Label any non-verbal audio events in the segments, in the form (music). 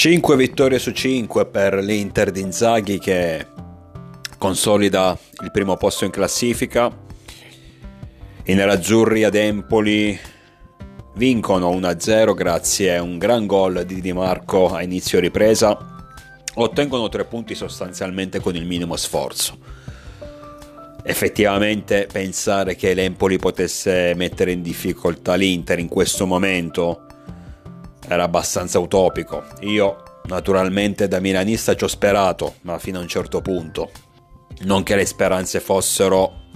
5 vittorie su 5 per l'Inter di Inzaghi che consolida il primo posto in classifica. I nerazzurri ad Empoli vincono 1-0 grazie a un gran gol di Di Marco a inizio ripresa. Ottengono tre punti sostanzialmente con il minimo sforzo. Effettivamente pensare che l'Empoli potesse mettere in difficoltà l'Inter in questo momento era abbastanza utopico. Io naturalmente da milanista ci ho sperato, ma fino a un certo punto. Non che le speranze fossero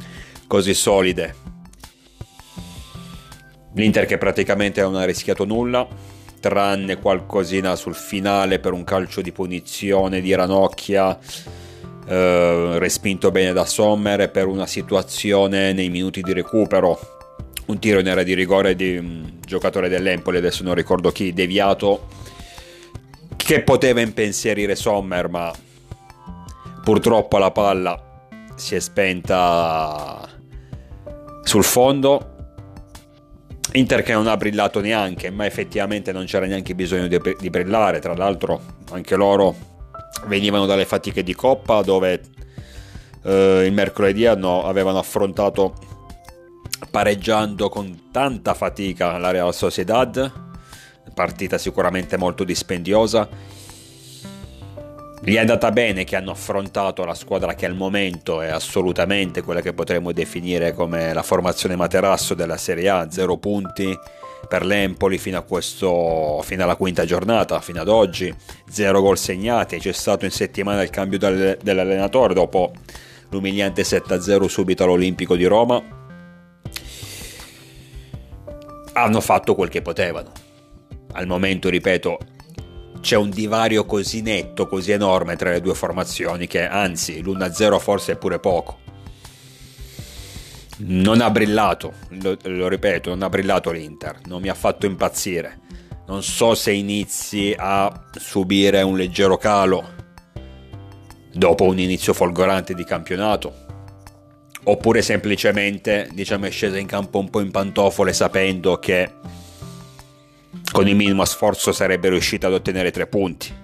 così solide. L'Inter che praticamente non ha rischiato nulla, tranne qualcosina sul finale per un calcio di punizione di Ranocchia, eh, respinto bene da Sommer per una situazione nei minuti di recupero un tiro in area di rigore di un giocatore dell'Empoli, adesso non ricordo chi, deviato, che poteva impensierire Sommer, ma purtroppo la palla si è spenta sul fondo. Inter che non ha brillato neanche, ma effettivamente non c'era neanche bisogno di, di brillare, tra l'altro anche loro venivano dalle fatiche di coppa dove eh, il mercoledì hanno, avevano affrontato pareggiando con tanta fatica la Real Sociedad, partita sicuramente molto dispendiosa. Gli è andata bene che hanno affrontato la squadra che al momento è assolutamente quella che potremmo definire come la formazione materasso della Serie A, zero punti per l'Empoli fino, questo, fino alla quinta giornata, fino ad oggi, zero gol segnati, c'è stato in settimana il cambio dell'allenatore dopo l'umiliante 7-0 subito all'Olimpico di Roma hanno fatto quel che potevano. Al momento, ripeto, c'è un divario così netto, così enorme tra le due formazioni che anzi l'1-0 forse è pure poco. Non ha brillato, lo, lo, ripeto, non ha brillato l'Inter, non mi ha fatto impazzire. Non so se inizi a subire un leggero calo dopo un inizio folgorante di campionato, oppure semplicemente diciamo è scesa in campo un po' in pantofole sapendo che con il minimo sforzo sarebbe riuscita ad ottenere tre punti.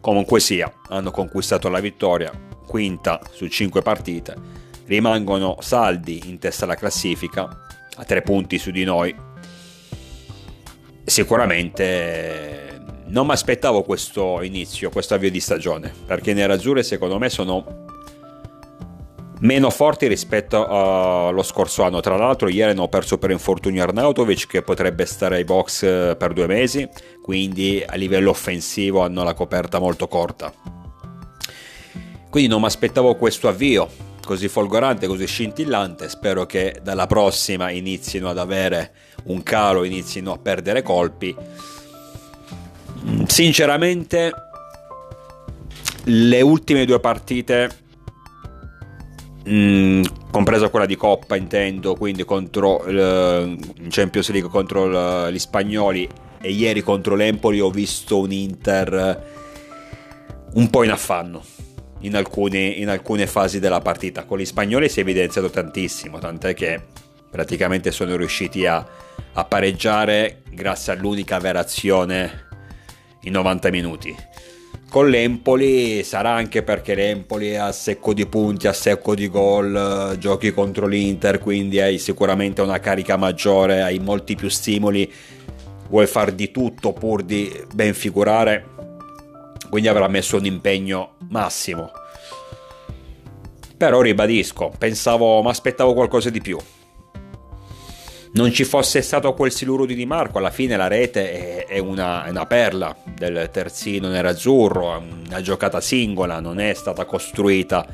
Comunque sia, hanno conquistato la vittoria, quinta su cinque partite, rimangono saldi in testa alla classifica, a tre punti su di noi. Sicuramente non mi aspettavo questo inizio, questo avvio di stagione, perché i nerazzurri secondo me sono meno forti rispetto allo scorso anno. Tra l'altro, ieri hanno perso per infortunio Arnautovic, che potrebbe stare ai box eh, per due mesi, quindi a livello offensivo hanno la coperta molto corta. Quindi non mi aspettavo questo avvio così folgorante, così scintillante. Spero che dalla prossima inizino ad avere un calo, inizino a perdere colpi. Sinceramente, le ultime due partite Mm, compresa quella di Coppa intendo, quindi contro uh, Champions League contro gli spagnoli e ieri contro l'Empoli ho visto un Inter un po' in affanno in alcune, in alcune fasi della partita. Con gli spagnoli si è evidenziato tantissimo, tant'è che praticamente sono riusciti a, a pareggiare grazie all'unica vera azione in 90 minuti con l'Empoli sarà anche perché l'Empoli è a secco di punti, a secco di gol, giochi contro l'Inter, quindi hai sicuramente una carica maggiore, hai molti più stimoli, vuoi far di tutto pur di ben figurare, quindi avrà messo un impegno massimo. Però ribadisco, pensavo, mi aspettavo qualcosa di più non ci fosse stato quel siluro di Di Marco, alla fine la rete è, una, è una perla del terzino nerazzurro, è una giocata singola, non è stata costruita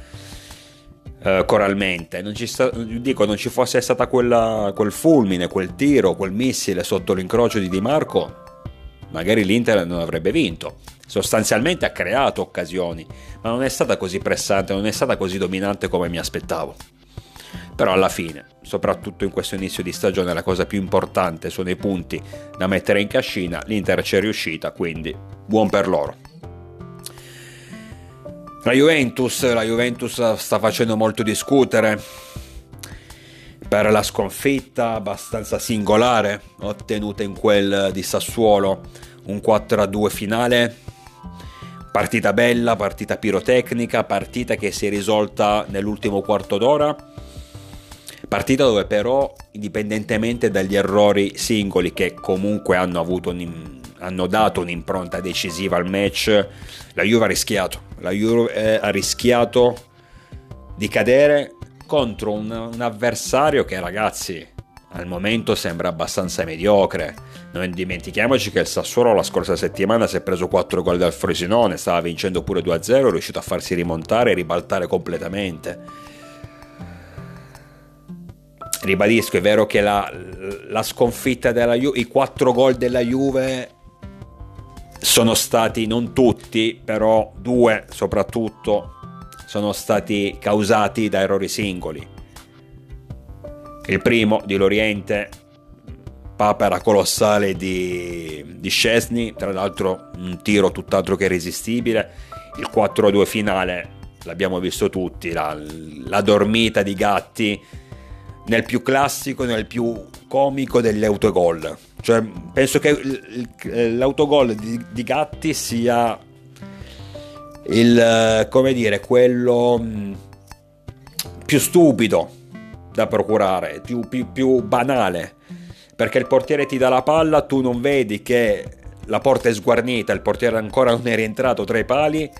eh, coralmente. Non ci sta, dico, non ci fosse stato quel fulmine, quel tiro, quel missile sotto l'incrocio di Di Marco, magari l'Inter non avrebbe vinto. Sostanzialmente ha creato occasioni, ma non è stata così pressante, non è stata così dominante come mi aspettavo. Però alla fine, soprattutto in questo inizio di stagione, la cosa più importante sono i punti da mettere in cascina. L'Inter ci è riuscita, quindi buon per loro. La Juventus, la Juventus sta facendo molto discutere per la sconfitta abbastanza singolare ottenuta in quel di Sassuolo, un 4-2 finale Partita bella, partita pirotecnica, partita che si è risolta nell'ultimo quarto d'ora. Partita dove però, indipendentemente dagli errori singoli che comunque hanno, un, hanno dato un'impronta decisiva al match, la Juve ha rischiato. La Juve eh, ha rischiato di cadere contro un, un avversario che, ragazzi, al momento sembra abbastanza mediocre. Non dimentichiamoci che il Sassuolo la scorsa settimana si è preso 4 gol dal Frosinone, stava vincendo pure 2-0, è riuscito a farsi rimontare e ribaltare completamente. Ribadisco, è vero che la, la sconfitta della Juve, i 4 gol della Juve sono stati non tutti, però due soprattutto sono stati causati da errori singoli il primo di Loriente, papera colossale di, di Scesni, tra l'altro un tiro tutt'altro che irresistibile. Il 4-2 finale l'abbiamo visto tutti, la, la dormita di Gatti nel più classico, nel più comico degli autogol. Cioè, penso che l'autogol di, di Gatti sia il, come dire, quello mm, più stupido da procurare, più, più, più banale, perché il portiere ti dà la palla, tu non vedi che la porta è sguarnita, il portiere ancora non è rientrato tra i pali,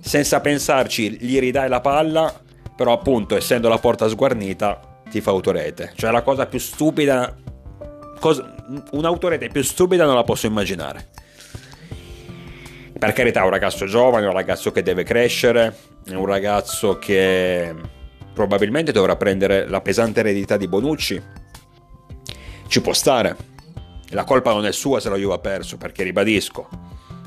senza pensarci gli ridai la palla, però appunto essendo la porta sguarnita ti fa autorete. Cioè la cosa più stupida, cosa, un'autorete più stupida non la posso immaginare. Per carità, un ragazzo giovane, un ragazzo che deve crescere, un ragazzo che probabilmente dovrà prendere la pesante eredità di Bonucci. Ci può stare. La colpa non è sua se la Juve ha perso, perché ribadisco,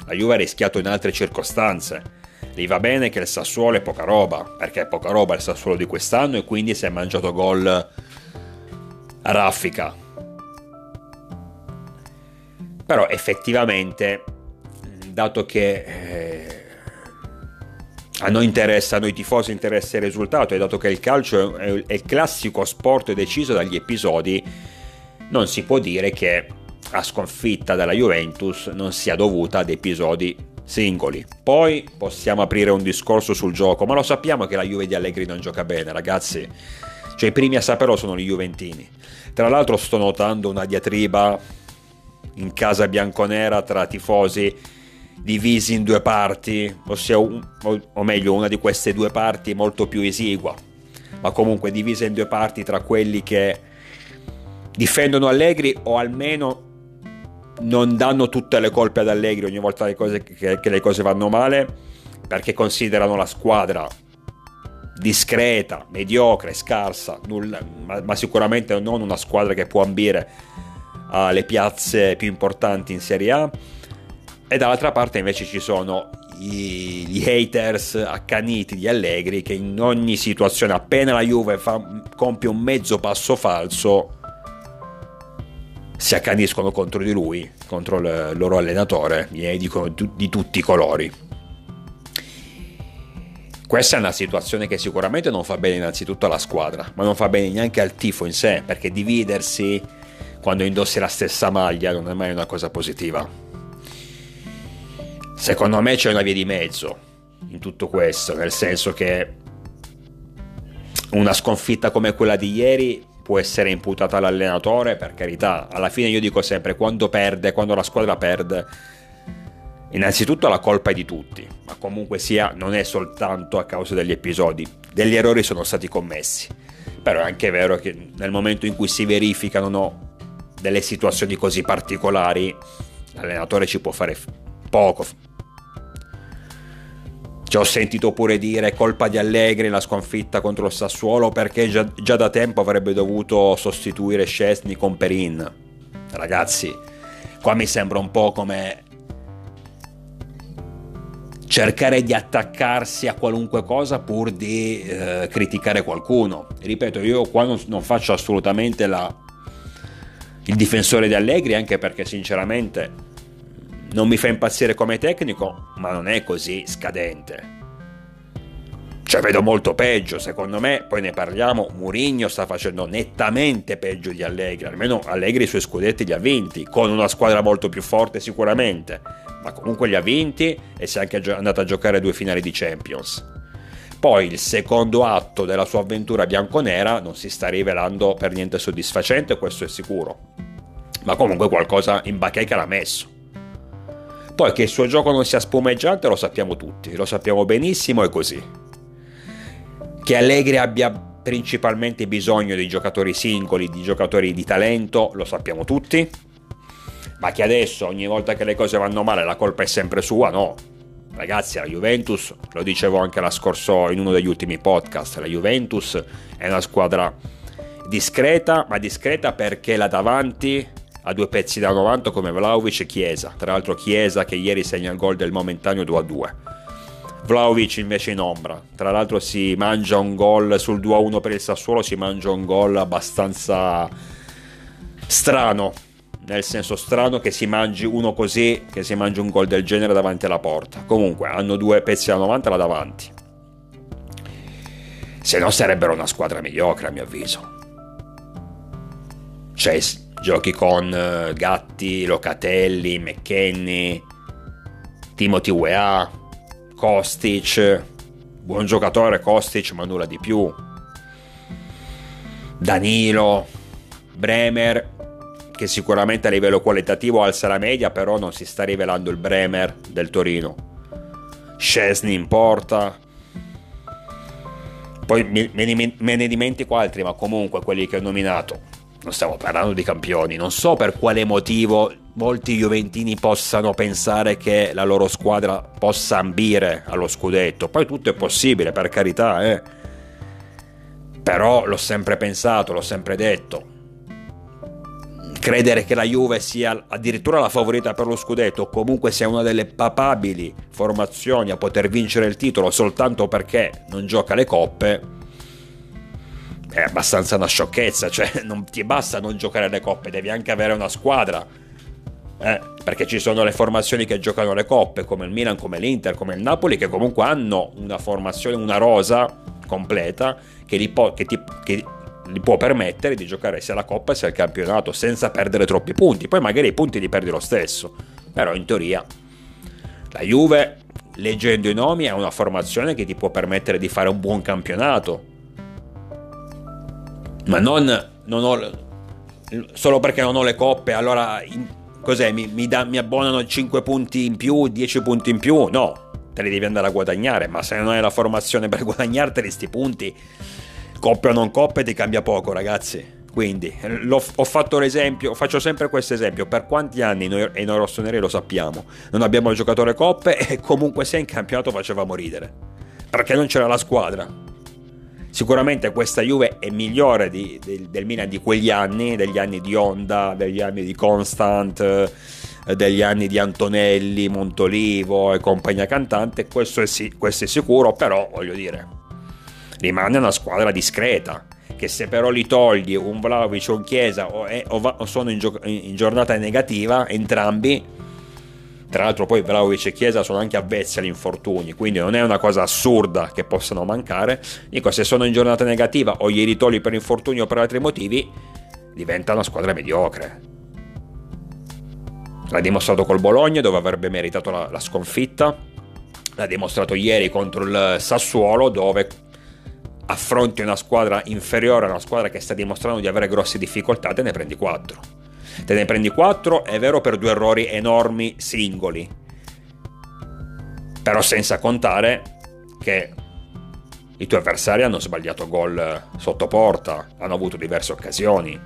la Juve ha rischiato in altre circostanze. Gli va bene che il Sassuolo è poca roba, perché è poca roba il Sassuolo di quest'anno e quindi si è mangiato gol a raffica. Però effettivamente, dato che eh, a noi interessa, a noi tifosi interessa il risultato e dato che il calcio è il classico sport deciso dagli episodi, non si può dire che la sconfitta della Juventus non sia dovuta ad episodi singoli. Poi possiamo aprire un discorso sul gioco, ma lo sappiamo che la Juve di Allegri non gioca bene, ragazzi. Cioè i primi a saperlo sono gli Juventini. Tra l'altro sto notando una diatriba in casa bianconera tra tifosi divisi in due parti, ossia, un, o meglio, una di queste due parti molto più esigua, ma comunque divisa in due parti tra quelli che difendono Allegri o almeno non danno tutte le colpe ad Allegri ogni volta le cose, che, che le cose vanno male, perché considerano la squadra discreta, mediocre, scarsa, nulla, ma, ma sicuramente non una squadra che può ambire alle piazze più importanti in Serie A. E dall'altra parte invece ci sono i, gli haters accaniti di Allegri che in ogni situazione, appena la Juve fa, compie un mezzo passo falso, si accaniscono contro di lui, contro il loro allenatore, gli dicono di tutti i colori. Questa è una situazione che sicuramente non fa bene innanzitutto alla squadra, ma non fa bene neanche al tifo in sé, perché dividersi quando indossi la stessa maglia non è mai una cosa positiva. Secondo me c'è una via di mezzo in tutto questo, nel senso che una sconfitta come quella di ieri può essere imputata all'allenatore, per carità, alla fine io dico sempre quando perde, quando la squadra perde, innanzitutto la colpa è di tutti, ma comunque sia non è soltanto a causa degli episodi, degli errori sono stati commessi, però è anche vero che nel momento in cui si verificano no, delle situazioni così particolari, l'allenatore ci può fare poco. Ci ho sentito pure dire colpa di Allegri la sconfitta contro il Sassuolo perché già, già da tempo avrebbe dovuto sostituire Scesni con Perin. Ragazzi, qua mi sembra un po' come cercare di attaccarsi a qualunque cosa pur di eh, criticare qualcuno. Ripeto, io qua non, non faccio assolutamente la, il difensore di Allegri anche perché sinceramente non mi fa impazzire come tecnico, ma non è così scadente. Cioè vedo molto peggio, secondo me, poi ne parliamo, Murigno sta facendo nettamente peggio di Allegri, almeno Allegri i suoi scudetti li ha vinti, con una squadra molto più forte sicuramente, ma comunque li ha vinti e si è anche andata a giocare due finali di Champions. Poi il secondo atto della sua avventura bianconera non si sta rivelando per niente soddisfacente, questo è sicuro. Ma comunque qualcosa in bacheca l'ha messo. Poi che il suo gioco non sia spumeggiante lo sappiamo tutti, lo sappiamo benissimo e così. Che Allegri abbia principalmente bisogno di giocatori singoli, di giocatori di talento, lo sappiamo tutti. Ma che adesso ogni volta che le cose vanno male la colpa è sempre sua, no. Ragazzi, la Juventus, lo dicevo anche la scorso in uno degli ultimi podcast, la Juventus è una squadra discreta, ma discreta perché là davanti ha due pezzi da 90 come Vlaovic e Chiesa. Tra l'altro Chiesa che ieri segna il gol del momentaneo 2-2. Vlaovic invece in ombra. Tra l'altro si mangia un gol sul 2-1 per il Sassuolo, si mangia un gol abbastanza strano nel senso strano che si mangi uno così, che si mangi un gol del genere davanti alla porta. Comunque hanno due pezzi da 90 là davanti. Se no sarebbero una squadra mediocre a mio avviso. Cioè, giochi con uh, Gatti, Locatelli, McKenny, Timothy Weah, Kostic, buon giocatore Kostic ma nulla di più. Danilo, Bremer, che sicuramente a livello qualitativo alza la media, però non si sta rivelando il Bremer del Torino. Scesni in porta. Poi me ne dimentico altri, ma comunque quelli che ho nominato. Non stiamo parlando di campioni. Non so per quale motivo molti Juventini possano pensare che la loro squadra possa ambire allo scudetto. Poi tutto è possibile, per carità, eh. Però l'ho sempre pensato, l'ho sempre detto credere che la Juve sia addirittura la favorita per lo scudetto o comunque sia una delle papabili formazioni a poter vincere il titolo soltanto perché non gioca le coppe è abbastanza una sciocchezza, cioè (laughs) non ti basta non giocare le coppe, devi anche avere una squadra. Eh, perché ci sono le formazioni che giocano le coppe, come il Milan, come l'Inter, come il Napoli, che comunque hanno una formazione, una rosa completa che, po- che, ti, che gli può permettere di giocare sia la Coppa sia il campionato senza perdere troppi punti. Poi magari i punti li perdi lo stesso, però in teoria la Juve, leggendo i nomi, è una formazione che ti può permettere di fare un buon campionato. Ma non, non ho, solo perché non ho le coppe, allora in, cos'è? Mi, mi, da, mi abbonano 5 punti in più, 10 punti in più? No, te li devi andare a guadagnare, ma se non hai la formazione per (laughs) guadagnarteli sti punti coppia o non coppia ti cambia poco ragazzi quindi ho fatto l'esempio faccio sempre questo esempio per quanti anni noi, e noi rossoneri lo sappiamo non abbiamo il giocatore coppe e comunque se in campionato facevamo ridere perché non c'era la squadra sicuramente questa Juve è migliore di, di, del Milan di quegli anni degli anni di Honda degli anni di Constant eh, degli anni di Antonelli, Montolivo e compagnia cantante questo è, questo è sicuro però voglio dire rimane una squadra discreta che se però li togli un Vlaovic o un Chiesa o, è, o, va, o sono in, gio- in, giornata negativa entrambi tra l'altro poi Vlaovic e Chiesa sono anche avvezzi agli infortuni quindi non è una cosa assurda che possano mancare. Dico se sono in giornata negativa o gli ritogli per infortuni o per altri motivi diventa una squadra mediocre. L'ha dimostrato col Bologna dove avrebbe meritato la, la sconfitta. L'ha dimostrato ieri contro il Sassuolo dove affronti una squadra inferiore a una squadra che sta dimostrando di avere grosse difficoltà, te ne prendi 4. Te ne prendi 4, è vero, per due errori enormi singoli. Però senza contare che i tuoi avversari hanno sbagliato gol sotto porta, hanno avuto diverse occasioni.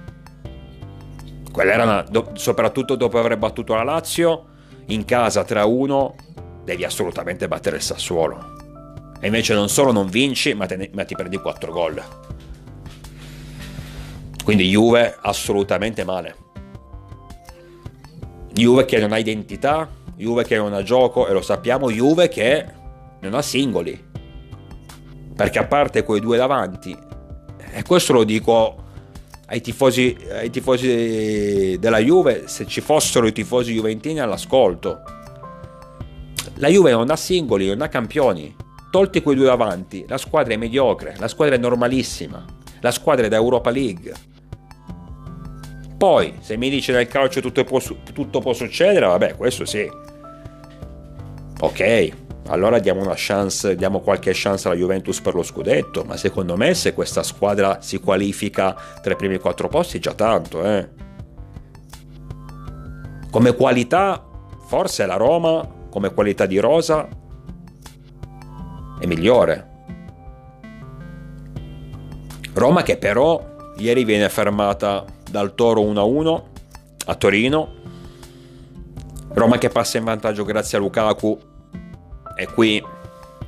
Quella era una, do, soprattutto dopo aver battuto la Lazio, in casa 3-1, devi assolutamente battere il Sassuolo. E invece non solo non vinci, ma, ne, ma ti prendi 4 gol. Quindi Juve assolutamente male. Juve che non ha identità, Juve che non ha gioco, e lo sappiamo, Juve che non ha singoli. Perché a parte quei due davanti, e questo lo dico ai tifosi, ai tifosi della Juve, se ci fossero i tifosi juventini all'ascolto. La Juve non ha singoli, non ha campioni. Tolti quei due davanti, la squadra è mediocre, la squadra è normalissima, la squadra è da Europa League. Poi, se mi dice nel calcio tutto può, tutto può succedere, vabbè, questo sì. Ok, allora diamo una chance, diamo qualche chance alla Juventus per lo scudetto, ma secondo me se questa squadra si qualifica tra i primi quattro posti è già tanto, eh. Come qualità, forse la Roma, come qualità di rosa, è migliore. Roma che però ieri viene fermata dal Toro 1-1 a Torino. Roma che passa in vantaggio grazie a Lukaku e qui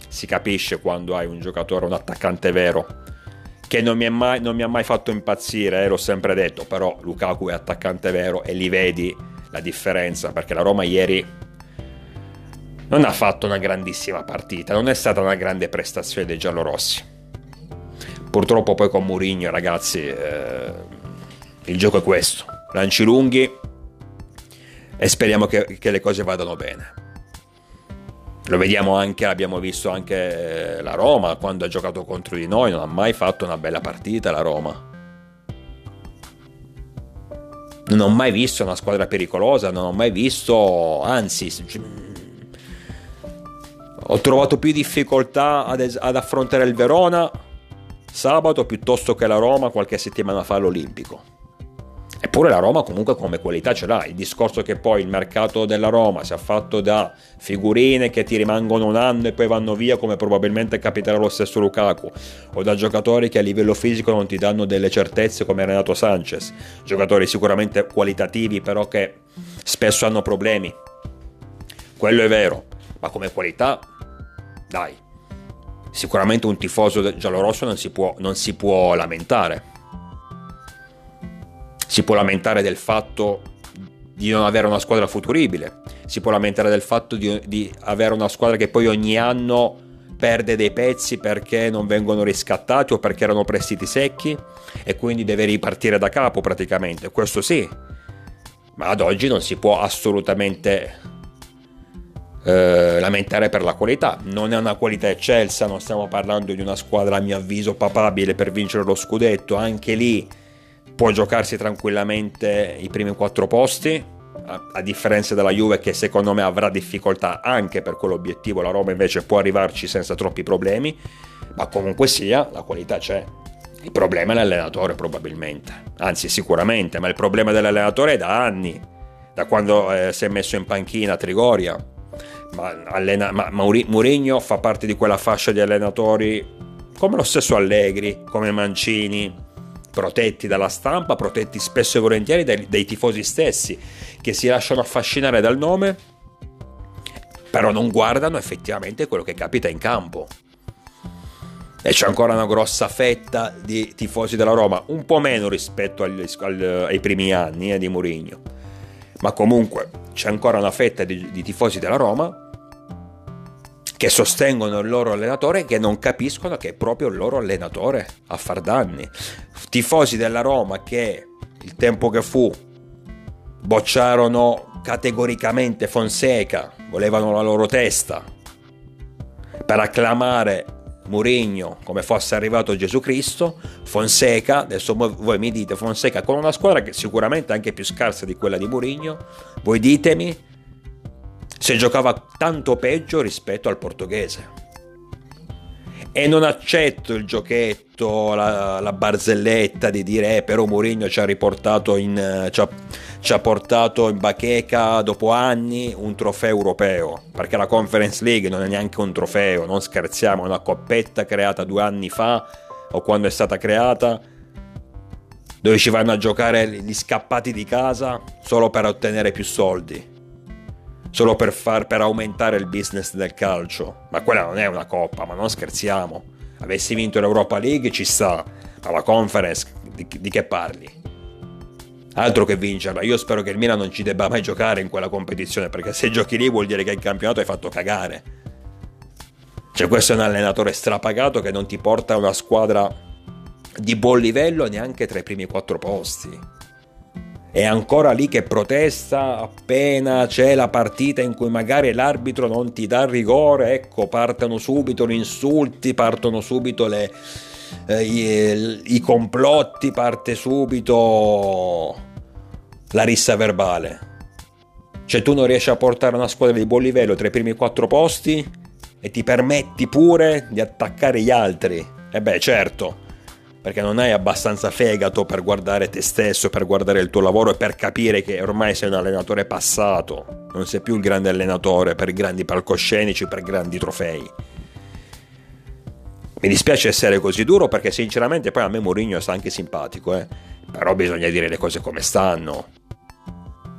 si capisce quando hai un giocatore, un attaccante vero, che non mi, mai, non mi ha mai fatto impazzire, eh, l'ho sempre detto, però Lukaku è attaccante vero e li vedi la differenza perché la Roma ieri non ha fatto una grandissima partita, non è stata una grande prestazione dei giallorossi. Purtroppo poi con Mourinho, ragazzi, eh, il gioco è questo. Lanci lunghi e speriamo che, che, le cose vadano bene. Lo vediamo anche, abbiamo visto anche eh, la Roma quando ha giocato contro di noi, non ha mai fatto una bella partita la Roma non ho mai visto una squadra pericolosa, non ho mai visto, anzi, ho trovato più difficoltà ad, ad affrontare il Verona sabato piuttosto che la Roma qualche settimana fa all'Olimpico. Eppure la Roma comunque come qualità ce l'ha. Il discorso che poi il mercato della Roma sia fatto da figurine che ti rimangono un anno e poi vanno via come probabilmente capiterà lo stesso Lukaku o da giocatori che a livello fisico non ti danno delle certezze come Renato Sanchez. Giocatori sicuramente qualitativi però che spesso hanno problemi. Quello è vero, ma come qualità dai. Sicuramente un tifoso giallorosso non si può, non si può lamentare si può lamentare del fatto di non avere una squadra futuribile, si può lamentare del fatto di, di avere una squadra che poi ogni anno perde dei pezzi perché non vengono riscattati o perché erano prestiti secchi e quindi deve ripartire da capo praticamente, questo sì, ma ad oggi non si può assolutamente eh, lamentare per la qualità, non è una qualità eccelsa, non stiamo parlando di una squadra a mio avviso papabile per vincere lo scudetto, anche lì può giocarsi tranquillamente i primi quattro posti, a, a, differenza della Juve che secondo me avrà difficoltà anche per quell'obiettivo, la Roma invece può arrivarci senza troppi problemi, ma comunque sia la qualità c'è. Il problema è l'allenatore probabilmente, anzi sicuramente, ma il problema dell'allenatore è da anni, da quando eh, si è messo in panchina a Trigoria. Ma, allena- ma Mourinho fa parte di quella fascia di allenatori come lo stesso Allegri, come Mancini, protetti dalla stampa, protetti spesso e volentieri dai, dai tifosi stessi, che si lasciano affascinare dal nome, però non guardano effettivamente quello che capita in campo. E c'è ancora una grossa fetta di tifosi della Roma, un po' meno rispetto agli, ai primi anni eh, di Mourinho. Ma comunque c'è ancora una fetta di, di tifosi della Roma che sostengono il loro allenatore che non capiscono che è proprio il loro allenatore a far danni. Tifosi della Roma che il tempo che fu bocciarono categoricamente Fonseca, volevano la loro testa per acclamare Mourinho come fosse arrivato Gesù Cristo, Fonseca, adesso voi mi dite Fonseca con una squadra che sicuramente è anche più scarsa di quella di Mourinho, voi ditemi se giocava tanto peggio rispetto al portoghese. E non accetto il giochetto, la, la barzelletta di dire eh, però Mourinho ci ha riportato in... Ci ha, ci ha portato in bacheca dopo anni un trofeo europeo, perché la Conference League non è neanche un trofeo, non scherziamo, è una coppetta creata due anni fa o quando è stata creata, dove ci vanno a giocare gli scappati di casa solo per ottenere più soldi solo per, far, per aumentare il business del calcio. Ma quella non è una coppa, ma non scherziamo. Avessi vinto l'Europa League ci sta, ma la conference di, di che parli? Altro che vincerla, io spero che il Milan non ci debba mai giocare in quella competizione, perché se giochi lì vuol dire che il campionato hai fatto cagare. Cioè questo è un allenatore strapagato che non ti porta una squadra di buon livello neanche tra i primi quattro posti è ancora lì che protesta appena c'è la partita in cui magari l'arbitro non ti dà rigore, ecco, partono subito gli insulti, partono subito le, eh, i, i complotti, parte subito la rissa verbale. Cioè tu non riesci a portare una squadra di buon livello tra i primi quattro posti e ti permetti pure di attaccare gli altri. E beh, certo, perché non hai abbastanza fegato per guardare te stesso, per guardare il tuo lavoro e per capire che ormai sei un allenatore passato, non sei più il grande allenatore per grandi palcoscenici, per grandi trofei. Mi dispiace essere così duro perché sinceramente poi a me Mourinho sta anche simpatico, eh. però bisogna dire le cose come stanno.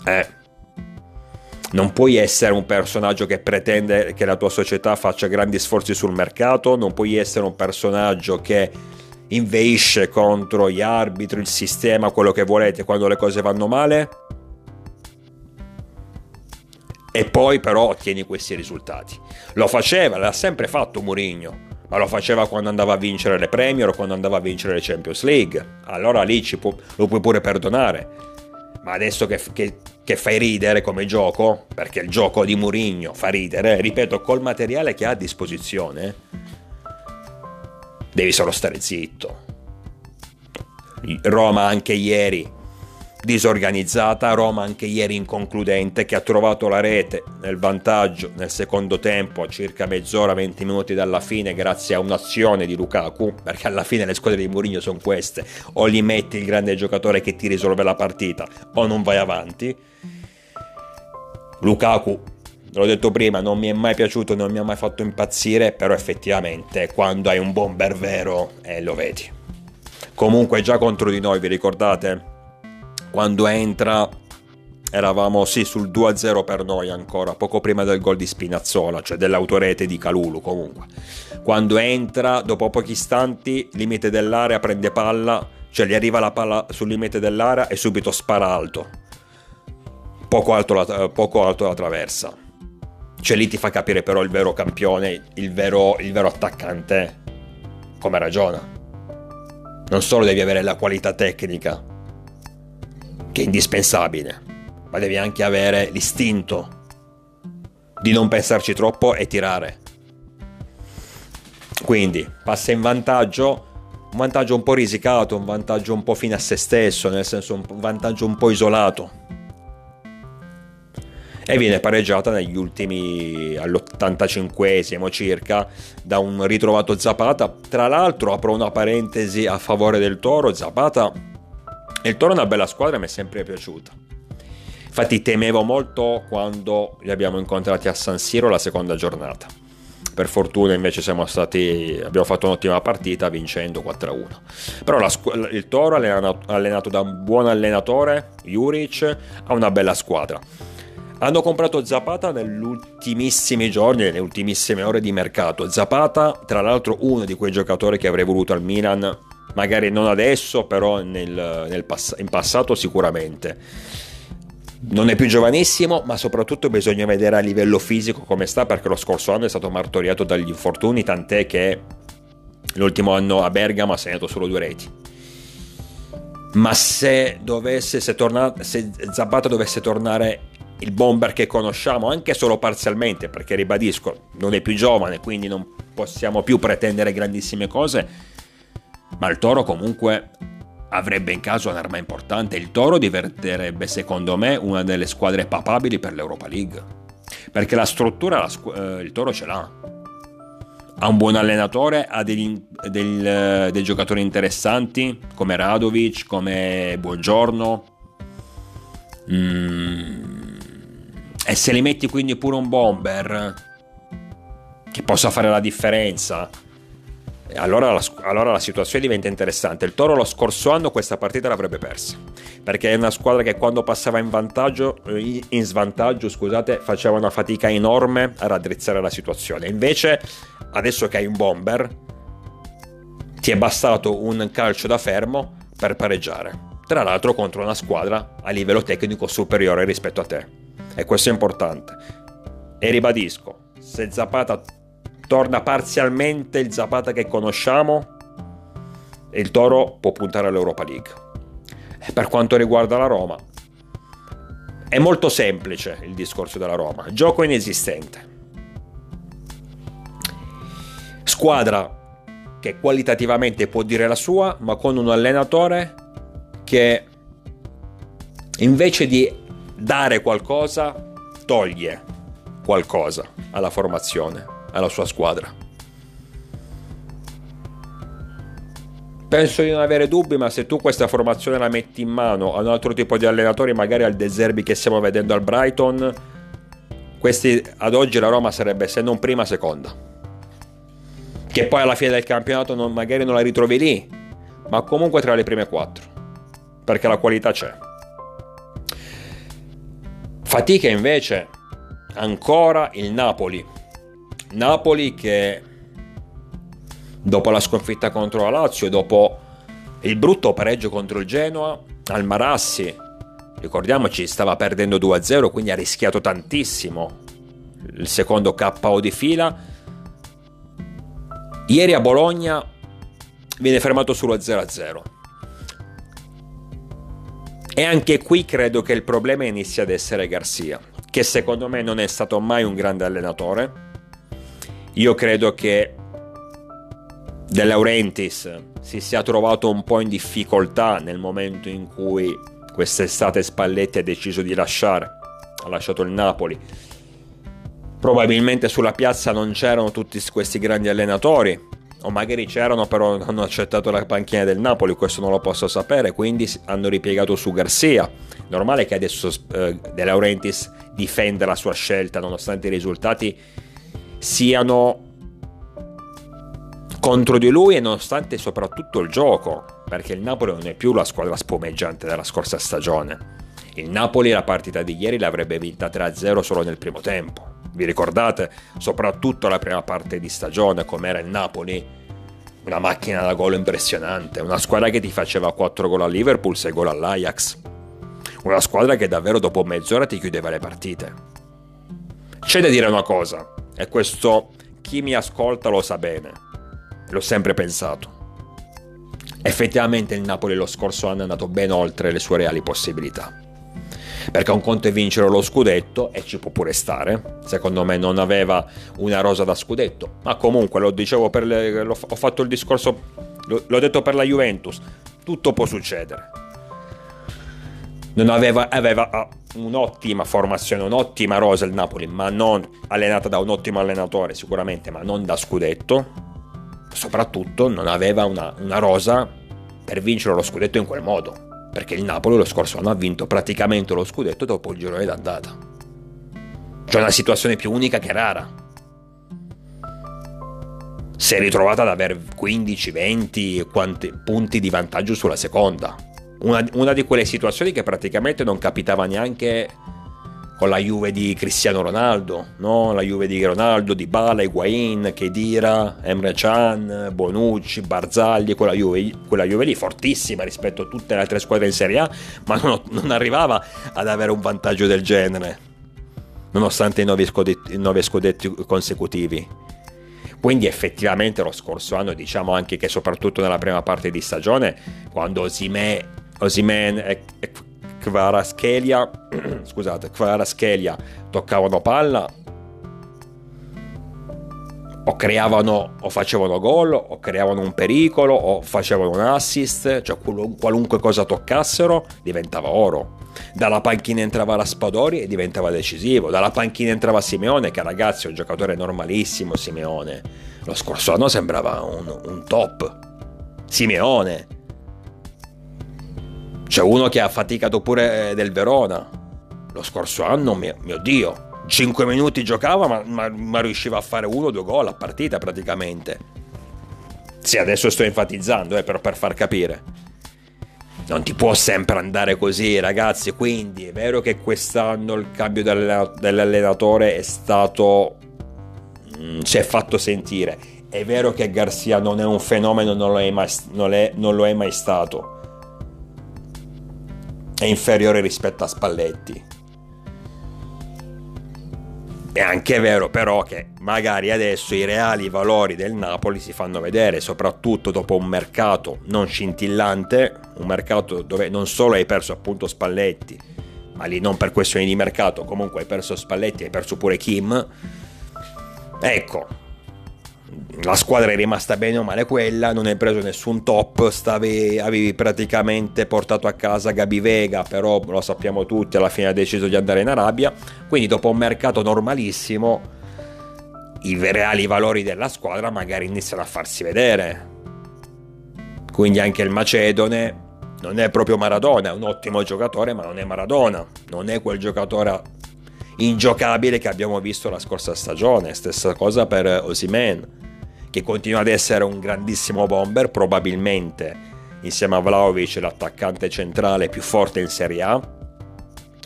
Eh. Non puoi essere un personaggio che pretende che la tua società faccia grandi sforzi sul mercato, non puoi essere un personaggio che inveisce contro gli arbitri, il sistema, quello che volete quando le cose vanno male. E poi però ottieni questi risultati. Lo faceva, l'ha sempre fatto Mourinho, ma lo faceva quando andava a vincere le Premier o quando andava a vincere le Champions League. Allora lì può, lo puoi pure perdonare. Ma adesso che, che, che, fai ridere come gioco, perché il gioco di Mourinho fa ridere, ripeto, col materiale che ha a disposizione, devi solo stare zitto. Roma anche ieri disorganizzata, Roma anche ieri inconcludente che ha trovato la rete nel vantaggio nel secondo tempo a circa mezz'ora, 20 minuti dalla fine grazie a un'azione di Lukaku, perché alla fine le squadre di Mourinho sono queste, o gli metti il grande giocatore che ti risolve la partita o non vai avanti. Lukaku l'ho detto prima, non mi è mai piaciuto, non mi ha mai fatto impazzire, però effettivamente quando hai un bomber vero eh, lo vedi. Comunque già contro di noi, vi ricordate? Quando entra eravamo sì sul 2-0 per noi ancora, poco prima del gol di Spinazzola, cioè dell'autorete di Calulu comunque. Quando entra, dopo pochi istanti, limite dell'area, prende palla, cioè gli arriva la palla sul limite dell'area e subito spara alto. Poco alto la, poco alto la traversa cioè lì ti fa capire però il vero campione, il vero, il vero attaccante, come ragiona. Non solo devi avere la qualità tecnica, che è indispensabile, ma devi anche avere l'istinto di non pensarci troppo e tirare. Quindi passa in vantaggio, un vantaggio un po' risicato, un vantaggio un po' fine a se stesso, nel senso un vantaggio un po' isolato e viene pareggiata negli ultimi all'85esimo circa da un ritrovato Zapata. Tra l'altro apro una parentesi a favore del Toro, Zapata il Toro è una bella squadra, mi è sempre piaciuta. Infatti temevo molto quando li abbiamo incontrati a San Siro la seconda giornata. Per fortuna invece stati, abbiamo fatto un'ottima partita vincendo 4-1. Però la, il Toro allenato, allenato da un buon allenatore, Juric, ha una bella squadra hanno comprato Zapata negli ultimissimi giorni, nelle ultimissime ore di mercato. Zapata, tra l'altro, uno di quei giocatori che avrei voluto al Milan, magari non adesso, però nel, nel pass- in passato sicuramente. Non è più giovanissimo, ma soprattutto bisogna vedere a livello fisico come sta, perché lo scorso anno è stato martoriato dagli infortuni, tant'è che l'ultimo anno a Bergamo ha segnato solo due reti. Ma se dovesse, se, torna, se Zapata dovesse tornare il bomber che conosciamo, anche solo parzialmente, perché ribadisco, non è più giovane, quindi non possiamo più pretendere grandissime cose, ma il Toro comunque avrebbe in caso un'arma importante. Il Toro diventerebbe, secondo me, una delle squadre papabili per l'Europa League, perché la struttura la squ- eh, il Toro ce l'ha. Ha un buon allenatore, ha degli, del, dei giocatori interessanti come Radovic, come Buongiorno. Mm e se li metti quindi pure un bomber che possa fare la differenza, allora la, allora la, situazione diventa interessante. Il Toro lo scorso anno questa partita l'avrebbe persa. Perché è una squadra che quando passava in vantaggio, in svantaggio, scusate, faceva una fatica enorme a raddrizzare la situazione. Invece, adesso che hai un bomber, ti è bastato un calcio da fermo per pareggiare. Tra l'altro contro una squadra a livello tecnico superiore rispetto a te e questo è importante. E ribadisco, se Zapata torna parzialmente il Zapata che conosciamo, il Toro può puntare all'Europa League. E per quanto riguarda la Roma, è molto semplice il discorso della Roma, gioco inesistente. Squadra che qualitativamente può dire la sua, ma con un allenatore che invece di dare qualcosa toglie qualcosa alla formazione, alla sua squadra. Penso di non avere dubbi, ma se tu questa formazione la metti in mano a un altro tipo di allenatori, magari al De Zerbi che stiamo vedendo al Brighton, questi ad oggi la Roma sarebbe se non prima, seconda. Che poi alla fine del campionato non, magari non la ritrovi lì, ma comunque tra le prime quattro, perché la qualità c'è. Fatica invece ancora il Napoli. Napoli che dopo la sconfitta contro la Lazio, dopo il brutto pareggio contro il Genoa, al Marassi, ricordiamoci, stava perdendo 2-0, quindi ha rischiato tantissimo il secondo KO di fila. Ieri a Bologna viene fermato sullo 0-0. E anche qui credo che il problema inizia ad essere Garcia, che secondo me non è stato mai un grande allenatore. Io credo che De Laurentiis si sia trovato un po' in difficoltà nel momento in cui quest'estate Spalletti ha deciso di lasciare, ha lasciato il Napoli. Probabilmente sulla piazza non c'erano tutti questi grandi allenatori, o magari c'erano però hanno accettato la panchina del Napoli, questo non lo posso sapere, quindi hanno ripiegato su Garcia. Normale che adesso eh, De Laurentiis difenda la sua scelta nonostante i risultati siano contro di lui e nonostante soprattutto il gioco, perché il Napoli non è più la squadra spumeggiante della scorsa stagione. Il Napoli la partita di ieri l'avrebbe vinta 3-0 solo nel primo tempo. Vi ricordate? Soprattutto la prima parte di stagione, com'era il Napoli? Una macchina da gol impressionante, una squadra che ti faceva 4 gol a Liverpool, 6 gol all'Ajax. Una squadra che davvero dopo mezz'ora ti chiudeva le partite. C'è da dire una cosa, e questo chi mi ascolta lo sa bene l'ho sempre pensato. Effettivamente il Napoli lo scorso anno è andato ben oltre le sue reali possibilità. Perché un conto è vincere lo scudetto e ci può pure stare. Secondo me non aveva una rosa da scudetto. Ma comunque lo dicevo per le, ho fatto il discorso, l'ho detto per la Juventus. Tutto può succedere. Non aveva, aveva ah, un'ottima formazione, un'ottima rosa il Napoli, ma non allenata da un ottimo allenatore sicuramente, ma non da scudetto soprattutto non aveva una, una rosa per vincere lo scudetto in quel modo, perché il Napoli lo scorso anno ha vinto praticamente lo scudetto dopo il girone d'andata. C'è una situazione più unica che rara. Si è ritrovata ad avere 15-20 punti di vantaggio sulla seconda. Una, una di quelle situazioni che praticamente non capitava neanche con la Juve di Cristiano Ronaldo, no? la Juve di Ronaldo, di Bala, Higuain, Kedira, Emre Can, Bonucci, Barzagli, quella Juve, quella Juve lì fortissima rispetto a tutte le altre squadre in Serie A, ma non, non arrivava ad avere un vantaggio del genere, nonostante i nove scudetti, i nove scudetti consecutivi. Quindi effettivamente lo scorso anno diciamo anche che soprattutto nella prima parte di stagione, quando Osimè, Osimen e, e Kvaraschelia, (clears throat) scusate, Kvaraschelia toccavano palla o creavano o facevano gol o creavano un pericolo o facevano un assist, cioè qualunque cosa toccassero diventava oro. Dalla panchina entrava Raspadori e diventava decisivo, dalla panchina entrava Simeone che ragazzi è un giocatore normalissimo Simeone. Lo scorso anno sembrava un, un top. Simeone, c'è uno che ha faticato pure eh, del Verona. Lo scorso anno, mio, mio Dio, 5 minuti giocava ma, ma, ma riusciva a fare uno o due gol a partita praticamente. Sì, adesso sto enfatizzando, eh, però per far capire. Non ti può sempre andare così, ragazzi. Quindi è vero che quest'anno il cambio dell'allenatore è stato. Mm, si è fatto sentire. È vero che Garcia non è un fenomeno, non lo è mai, non è, non lo è mai stato è inferiore rispetto a Spalletti. È anche vero però che magari adesso i reali valori del Napoli si fanno vedere, soprattutto dopo un mercato non scintillante, un mercato dove non solo hai perso appunto Spalletti, ma lì non per questioni di mercato, comunque hai perso Spalletti, hai perso pure Kim. Ecco, la squadra è rimasta bene o male quella, non hai preso nessun top, stavi, avevi praticamente portato a casa Gabi Vega, però lo sappiamo tutti, alla fine ha deciso di andare in Arabia, quindi dopo un mercato normalissimo i reali valori della squadra magari iniziano a farsi vedere. Quindi anche il Macedone non è proprio Maradona, è un ottimo giocatore, ma non è Maradona, non è quel giocatore ingiocabile che abbiamo visto la scorsa stagione. Stessa cosa per Osimen che continua ad essere un grandissimo bomber, probabilmente insieme a Vlaovic l'attaccante centrale più forte in Serie A,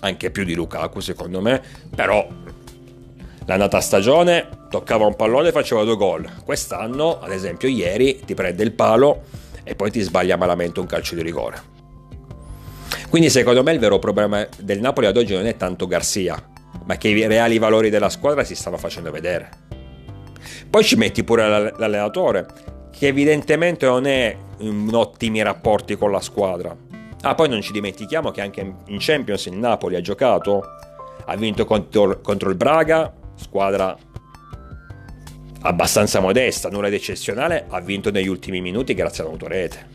anche più di Lukaku secondo me, però l'annata stagione toccava un pallone e faceva due gol, quest'anno ad esempio ieri ti prende il palo e poi ti sbaglia malamente un calcio di rigore. Quindi secondo me il vero problema del Napoli ad oggi non è tanto Garcia, ma che i reali valori della squadra si stanno facendo vedere. Poi ci metti pure l'allenatore, che evidentemente non è in ottimi rapporti con la squadra. Ah, poi non ci dimentichiamo che anche in Champions il Napoli ha giocato, ha vinto contro, contro il Braga, squadra abbastanza modesta, nulla di eccezionale, ha vinto negli ultimi minuti grazie all'autorete.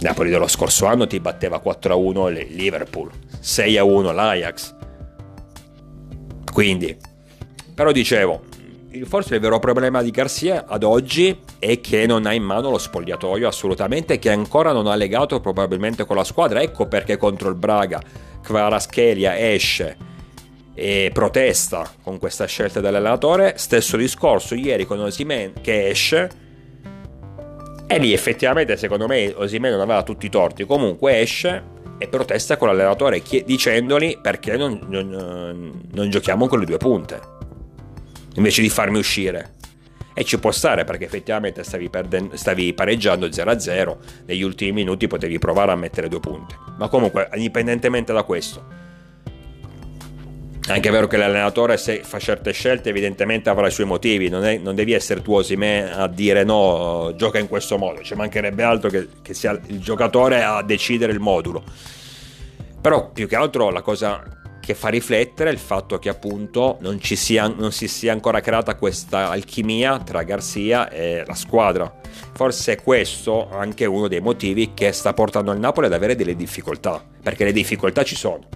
Napoli dello scorso anno ti batteva 4-1 il Liverpool, 6-1 l'Ajax. Quindi, però dicevo, forse il vero problema di Garcia ad oggi è che non ha in mano lo spogliatoio assolutamente, che ancora non ha legato probabilmente con la squadra. Ecco perché contro il Braga Kvaraschelia esce e protesta con questa scelta dell'allenatore. Stesso discorso ieri con Osimen che esce. E lì effettivamente secondo me Osimen non aveva tutti i torti. Comunque esce e protesta con l'allenatore dicendogli perché non, non, non giochiamo con le due punte invece di farmi uscire. E ci può stare perché effettivamente stavi, perdendo, stavi pareggiando 0-0, negli ultimi minuti potevi provare a mettere due punti. Ma comunque, indipendentemente da questo, anche è vero che l'allenatore se fa certe scelte evidentemente avrà i suoi motivi, non, è, non devi essere tu Osime a dire no, gioca in questo modo, ci mancherebbe altro che, che sia il giocatore a decidere il modulo. Però più che altro la cosa che fa riflettere il fatto che appunto non, sia, non si sia ancora creata questa alchimia tra Garcia e la squadra. Forse è questo anche uno dei motivi che sta portando il Napoli ad avere delle difficoltà, perché le difficoltà ci sono.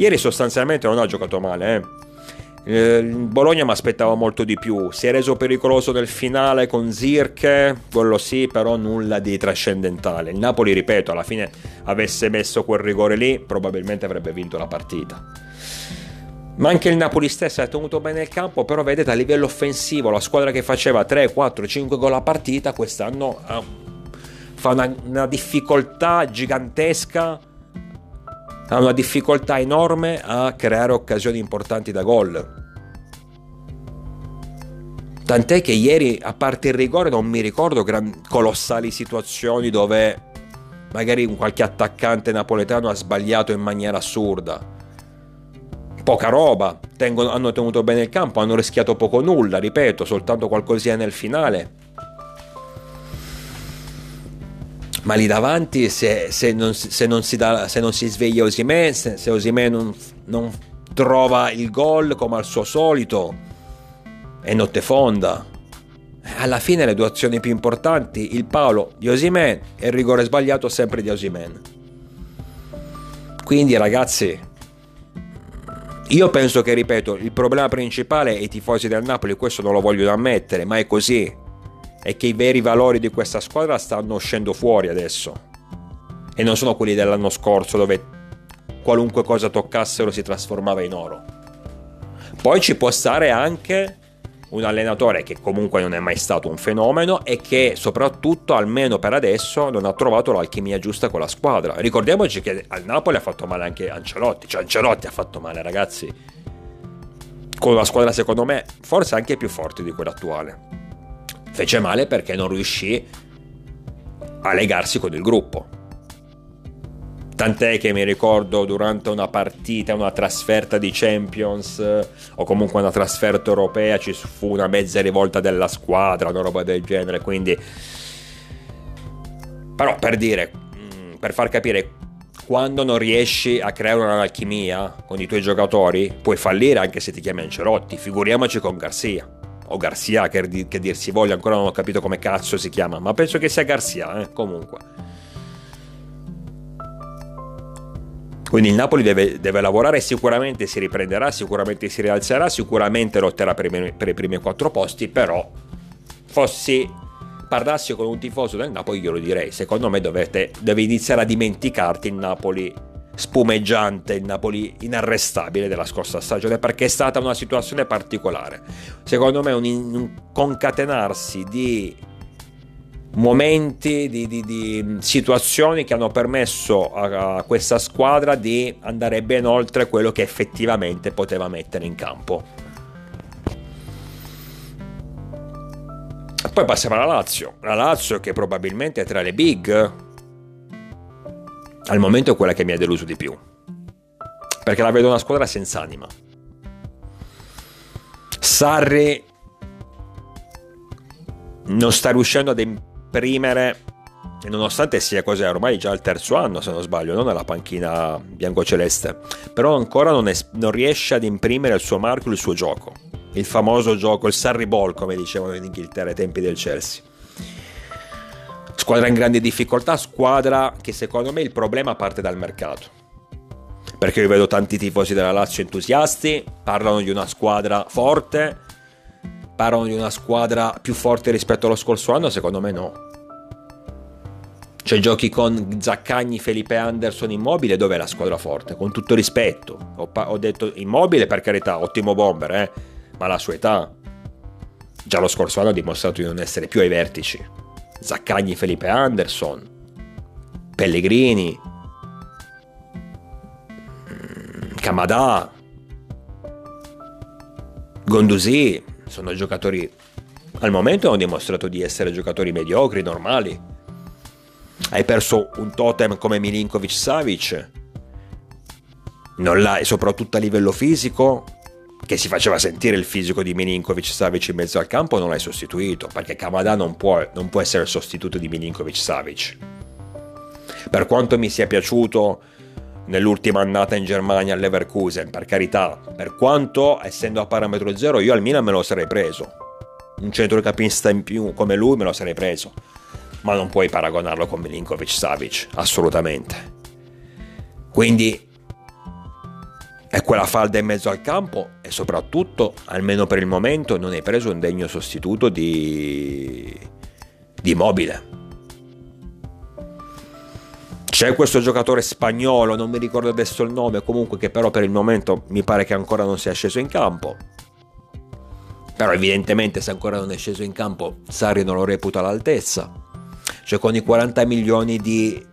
Ieri sostanzialmente non ha giocato male, eh. Il Bologna mi aspettavo molto di più. Si è reso pericoloso nel finale con Zirke, quello sì, però nulla di trascendentale. Il Napoli, ripeto, alla fine avesse messo quel rigore lì, probabilmente avrebbe vinto la partita. Ma anche il Napoli stesso ha tenuto bene il campo, però vedete a livello offensivo la squadra che faceva 3, 4, 5 gol a partita quest'anno uh, fa una, una difficoltà gigantesca, ha una difficoltà enorme a creare occasioni importanti da gol. Tant'è che ieri, a parte il rigore, non mi ricordo gran, colossali situazioni dove magari qualche attaccante napoletano ha sbagliato in maniera assurda poca roba, tengono, hanno tenuto bene il campo, hanno rischiato poco nulla, ripeto, soltanto qualcosina nel finale. Ma lì davanti, se, se, non, se, non, si da, se non si sveglia Osimè, se, se Osimè non, non trova il gol come al suo solito, è notte fonda. Alla fine le due azioni più importanti, il palo di Osimen e il rigore sbagliato sempre di Osimen. Quindi ragazzi, io penso che, ripeto, il problema principale è i tifosi del Napoli, questo non lo voglio ammettere, ma è così. È che i veri valori di questa squadra stanno uscendo fuori adesso. E non sono quelli dell'anno scorso dove qualunque cosa toccassero si trasformava in oro. Poi ci può stare anche un allenatore che comunque non è mai stato un fenomeno e che soprattutto, almeno per adesso, non ha trovato l'alchimia giusta con la squadra. Ricordiamoci che al Napoli ha fatto male anche Ancelotti, cioè Ancelotti ha fatto male ragazzi, con una squadra secondo me forse anche più forte di quella attuale. Fece male perché non riuscì a legarsi con il gruppo Tant'è che mi ricordo durante una partita, una trasferta di Champions o comunque una trasferta europea ci fu una mezza rivolta della squadra, una roba del genere, quindi... Però per dire, mm, per far capire, quando non riesci a creare un'alchimia con i tuoi giocatori, puoi fallire anche se ti chiami Ancelotti, figuriamoci con Garcia. O Garcia che, che dir si voglia, ancora non ho capito come cazzo si chiama, ma penso che sia Garcia, eh, comunque. Quindi il Napoli deve, deve, lavorare, sicuramente si riprenderà, sicuramente si rialzerà, sicuramente lotterà per i, per i primi quattro posti, però fossi parlassi con un tifoso del Napoli glielo direi, secondo me dovete, devi iniziare a dimenticarti il Napoli spumeggiante, il Napoli inarrestabile della scorsa stagione perché è stata una situazione particolare. Secondo me un, un concatenarsi di momenti, di, di, di, situazioni che hanno permesso a, a questa squadra di andare ben oltre quello che effettivamente poteva mettere in campo. Poi passiamo alla Lazio. La Lazio che probabilmente è tra le big al momento è quella che mi ha deluso di più. Perché la vedo una squadra senza anima. Sarri non sta riuscendo ad imprimere, nonostante sia cos'è, ormai già il terzo anno se non sbaglio, non nella panchina biancoceleste, però ancora non, è, non riesce ad imprimere il suo marchio, il suo gioco. Il famoso gioco, il Sarri Ball, come dicevano in Inghilterra ai tempi del Chelsea. Squadra in grande difficoltà, squadra che secondo me il problema parte dal mercato. Perché io vedo tanti tifosi della Lazio entusiasti, parlano di una squadra forte, parlano di una squadra più forte rispetto allo scorso anno, secondo me no. Cioè giochi con Zaccagni, Felipe Anderson, Immobile, dov'è la squadra forte? Con tutto rispetto. Ho, pa- ho detto Immobile per carità, ottimo bomber, eh? ma la sua età. Già lo scorso anno ha dimostrato di non essere più ai vertici. Zaccagni Felipe Anderson, Pellegrini, Kamada, Gondusi, sono giocatori al momento hanno dimostrato di essere giocatori mediocri, normali. Hai perso un totem come Milinkovic Savic, non l'hai, soprattutto a livello fisico, che si faceva sentire il fisico di Milinkovic Savic in mezzo al campo non l'hai sostituito perché Kamada non può, non può essere il sostituto di Milinkovic Savic. Per quanto mi sia piaciuto nell'ultima annata in Germania all'Everkusen per carità per quanto essendo a parametro zero io al Milan me lo sarei preso. Un centrocampista in più come lui me lo sarei preso. Ma non puoi paragonarlo con Milinkovic Savic assolutamente. Quindi è quella falda in mezzo al campo e soprattutto, almeno per il momento, non hai preso un degno sostituto di, di mobile. C'è questo giocatore spagnolo, non mi ricordo adesso il nome, comunque che però per il momento mi pare che ancora non sia sceso in campo. Però evidentemente se ancora non è sceso in campo Sarri non lo reputa all'altezza. Cioè con i 40 milioni di...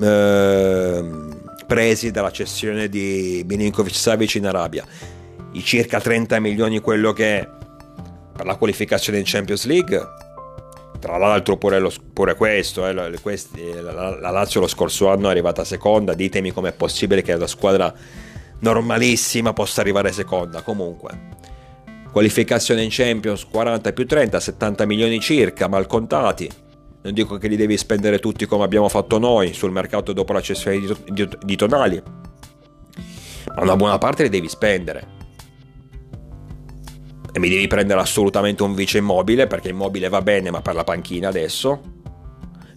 Eh, presi dalla cessione di Milinkovic Savic in Arabia. I circa 30 milioni quello che è per la qualificazione in Champions League. Tra l'altro pure, lo, pure questo, eh, questi, la, la, Lazio lo scorso anno è arrivata seconda, ditemi com'è possibile che la squadra normalissima possa arrivare seconda. Comunque, qualificazione in Champions 40 più 30, 70 milioni circa, mal contati non dico che li devi spendere tutti come abbiamo fatto noi sul mercato dopo la cessione di, di, Tonali, ma una buona parte li devi spendere. E mi devi prendere assolutamente un vice immobile perché immobile va bene ma per la panchina adesso.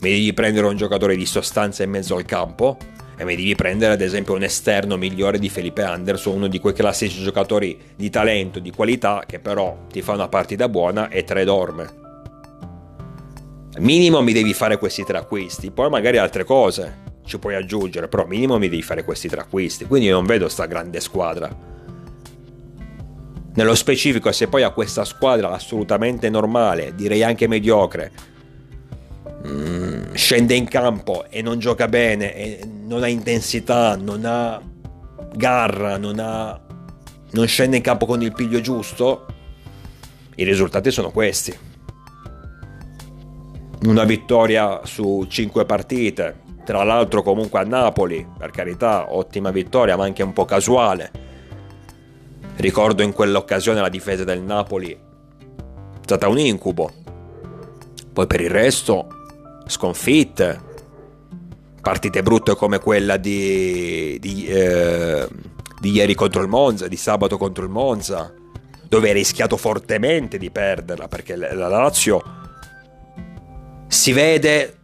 Mi devi prendere un giocatore di sostanza in mezzo al campo e mi devi prendere ad esempio un esterno migliore di Felipe Anderson, uno di quei classici giocatori di talento, di qualità che però ti fa una partita buona e tre dorme minimo mi devi fare questi tre acquisti, poi magari altre cose ci puoi aggiungere, però minimo mi devi fare questi tre acquisti, quindi non vedo sta grande squadra. Nello specifico, se poi a questa squadra assolutamente normale, direi anche mediocre, mm, scende in campo e non gioca bene, non ha intensità, non ha garra, non, ha, non scende in campo con il piglio giusto, i risultati sono questi una vittoria su 5 partite, tra l'altro comunque a Napoli, per carità, ottima vittoria, ma anche un po' casuale. Ricordo in quell'occasione la difesa del Napoli è stata un incubo. Poi per il resto, sconfitte, partite brutte come quella di, di, eh, di ieri contro il Monza, di sabato contro il Monza, dove hai rischiato fortemente di perderla perché la Lazio si vede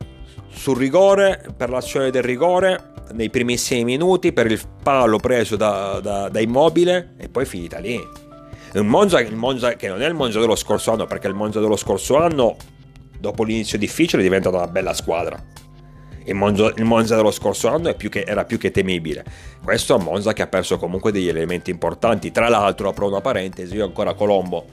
sul rigore per l'azione del rigore nei primissimi minuti per il palo preso da, da, da Immobile e poi finita lì. Il Monza, il Monza che non è il Monza dello scorso anno perché il Monza dello scorso anno dopo l'inizio difficile è diventata una bella squadra. Il Monza, il Monza dello scorso anno più che, era più che temibile. Questo è un Monza che ha perso comunque degli elementi importanti. Tra l'altro, apro una parentesi, io ancora Colombo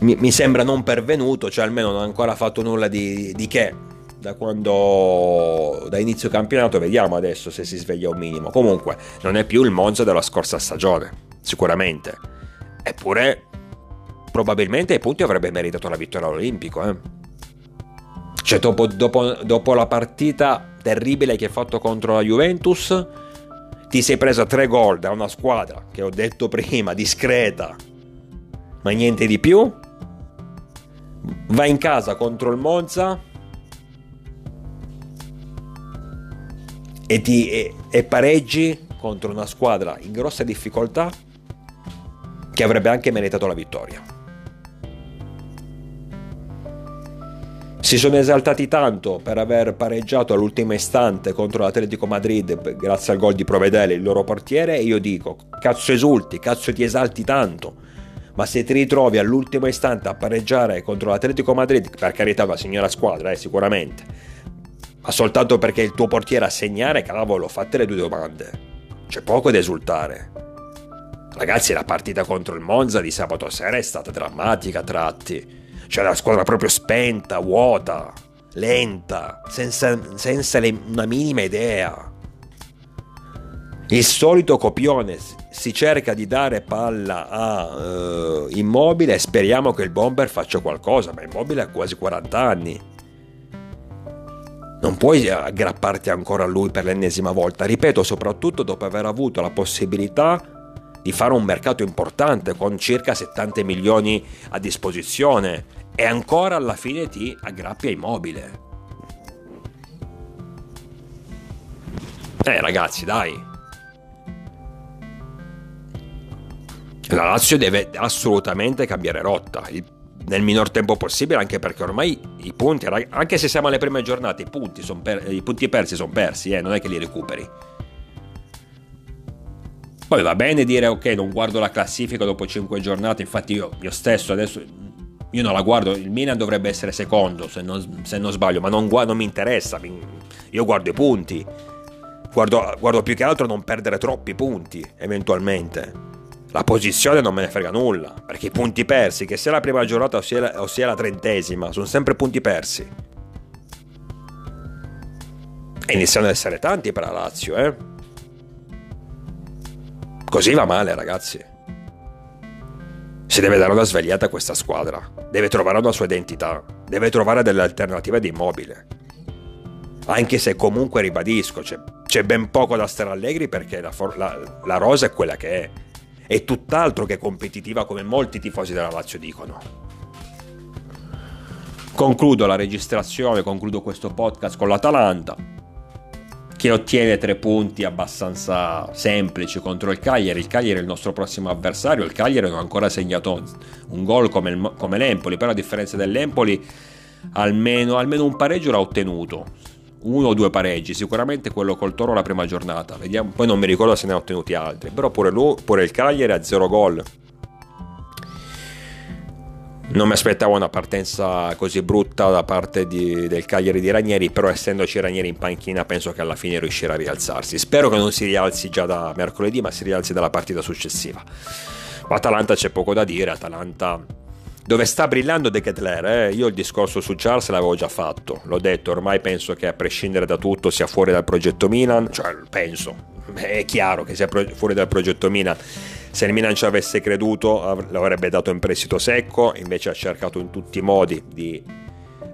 mi, mi sembra non pervenuto, cioè almeno non ha ancora fatto nulla di, di che. Da quando da inizio campionato vediamo adesso se si sveglia un minimo. Comunque non è più il Monza della scorsa stagione sicuramente. Eppure probabilmente ai punti avrebbe meritato la vittoria all'Olimpico eh? cioè dopo, dopo, dopo la partita terribile che hai fatto contro la Juventus ti sei presa tre gol da una squadra che ho detto prima discreta ma niente di più vai in casa contro il Monza e, ti, e, e pareggi contro una squadra in grossa difficoltà che avrebbe anche meritato la vittoria. Si sono esaltati tanto per aver pareggiato all'ultimo istante contro l'Atletico Madrid grazie al gol di Provedele, il loro portiere, e io dico, cazzo esulti, cazzo ti esalti tanto, ma se ti ritrovi all'ultimo istante a pareggiare contro l'Atletico Madrid, per carità la signora squadra, eh, sicuramente, ma soltanto perché il tuo portiere a segnare, cavolo, fate le due domande. C'è poco da esultare. Ragazzi, la partita contro il Monza di sabato sera è stata drammatica a tratti. C'è la squadra proprio spenta, vuota, lenta, senza, senza le, una minima idea. Il solito copione si cerca di dare palla a uh, Immobile e speriamo che il bomber faccia qualcosa, ma Immobile ha quasi 40 anni non puoi aggrapparti ancora a lui per l'ennesima volta, ripeto, soprattutto dopo aver avuto la possibilità di fare un mercato importante con circa 70 milioni a disposizione e ancora alla fine ti aggrappi a immobile. Eh ragazzi, dai. La Lazio deve assolutamente cambiare rotta. Nel minor tempo possibile, anche perché ormai i punti, anche se siamo alle prime giornate, i punti, per, i punti persi sono persi, eh, non è che li recuperi. Poi va bene dire ok, non guardo la classifica dopo 5 giornate, infatti io, io stesso adesso io non la guardo, il Milan dovrebbe essere secondo se non, se non sbaglio, ma non, non, mi interessa, io guardo i punti, guardo, guardo più che altro non perdere troppi punti eventualmente. La posizione non me ne frega nulla, perché i punti persi, che sia la prima giornata o sia la, o sia la trentesima, sono sempre punti persi. E iniziano ad essere tanti per la Lazio, eh? Così va male, ragazzi. Si deve dare una svegliata a questa squadra. Deve trovare una sua identità. Deve trovare delle alternative di immobile. Anche se comunque ribadisco, c'è, c'è ben poco da stare allegri perché la, la, la rosa è quella che è è tutt'altro che competitiva come molti tifosi della Lazio dicono. Concludo la registrazione, concludo questo podcast con l'Atalanta che ottiene tre punti abbastanza semplici contro il Cagliari. Il Cagliari è il nostro prossimo avversario. Il Cagliari non ha ancora segnato un gol come, il, come l'Empoli, però a differenza dell'Empoli almeno, almeno un pareggio l'ha ottenuto uno o due pareggi, sicuramente quello col Toro la prima giornata, vediamo, poi non mi ricordo se ne ha ottenuti altri, però pure, lui, pure il Cagliari ha zero gol. Non mi aspettavo una partenza così brutta da parte di, del Cagliari di Ranieri, però essendoci Ranieri in panchina penso che alla fine riuscirà a rialzarsi. Spero che non si rialzi già da mercoledì, ma si rialzi dalla partita successiva. Atalanta c'è poco da dire, Atalanta dove sta brillando De Ketler, eh? io il discorso su Charles l'avevo già fatto, l'ho detto, ormai penso che a prescindere da tutto sia fuori dal progetto Milan, cioè penso, è chiaro che sia fuori dal progetto Milan, se il Milan ci avesse creduto l'avrebbe dato in prestito secco, invece ha cercato in tutti i modi di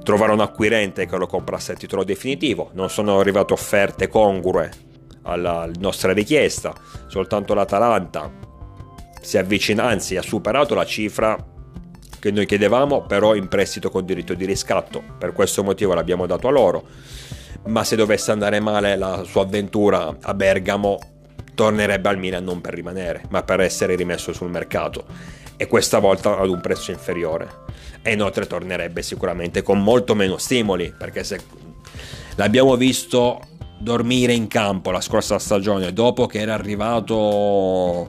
trovare un acquirente che lo comprasse a titolo definitivo, non sono arrivate offerte congrue alla nostra richiesta, soltanto l'Atalanta si avvicina, anzi ha superato la cifra che noi chiedevamo, però in prestito con diritto di riscatto. Per questo motivo l'abbiamo dato a loro. Ma se dovesse andare male la sua avventura a Bergamo, tornerebbe al Milan non per rimanere, ma per essere rimesso sul mercato e questa volta ad un prezzo inferiore. E inoltre tornerebbe sicuramente con molto meno stimoli, perché se l'abbiamo visto dormire in campo la scorsa stagione dopo che era arrivato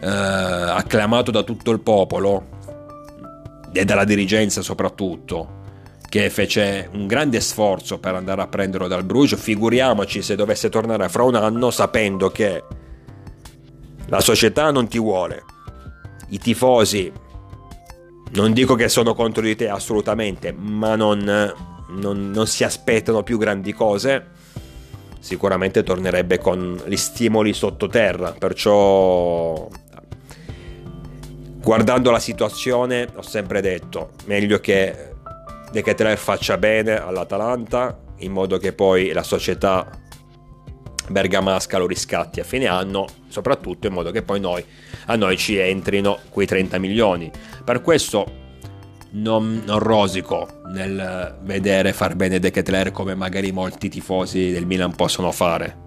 eh, acclamato da tutto il popolo e dalla dirigenza soprattutto che fece un grande sforzo per andare a prenderlo dal Bruges figuriamoci se dovesse tornare fra un anno sapendo che la società non ti vuole i tifosi non dico che sono contro di te assolutamente ma non, non, non si aspettano più grandi cose sicuramente tornerebbe con gli stimoli sottoterra. Perciò, guardando la situazione, ho sempre detto: meglio che De Ketelaere faccia bene all'Atalanta, in modo che poi la società bergamasca lo riscatti a fine anno, soprattutto in modo che poi noi, a noi ci entrino quei 30 milioni. Per questo non, non, rosico nel vedere far bene De Ketler come magari molti tifosi del Milan possono fare.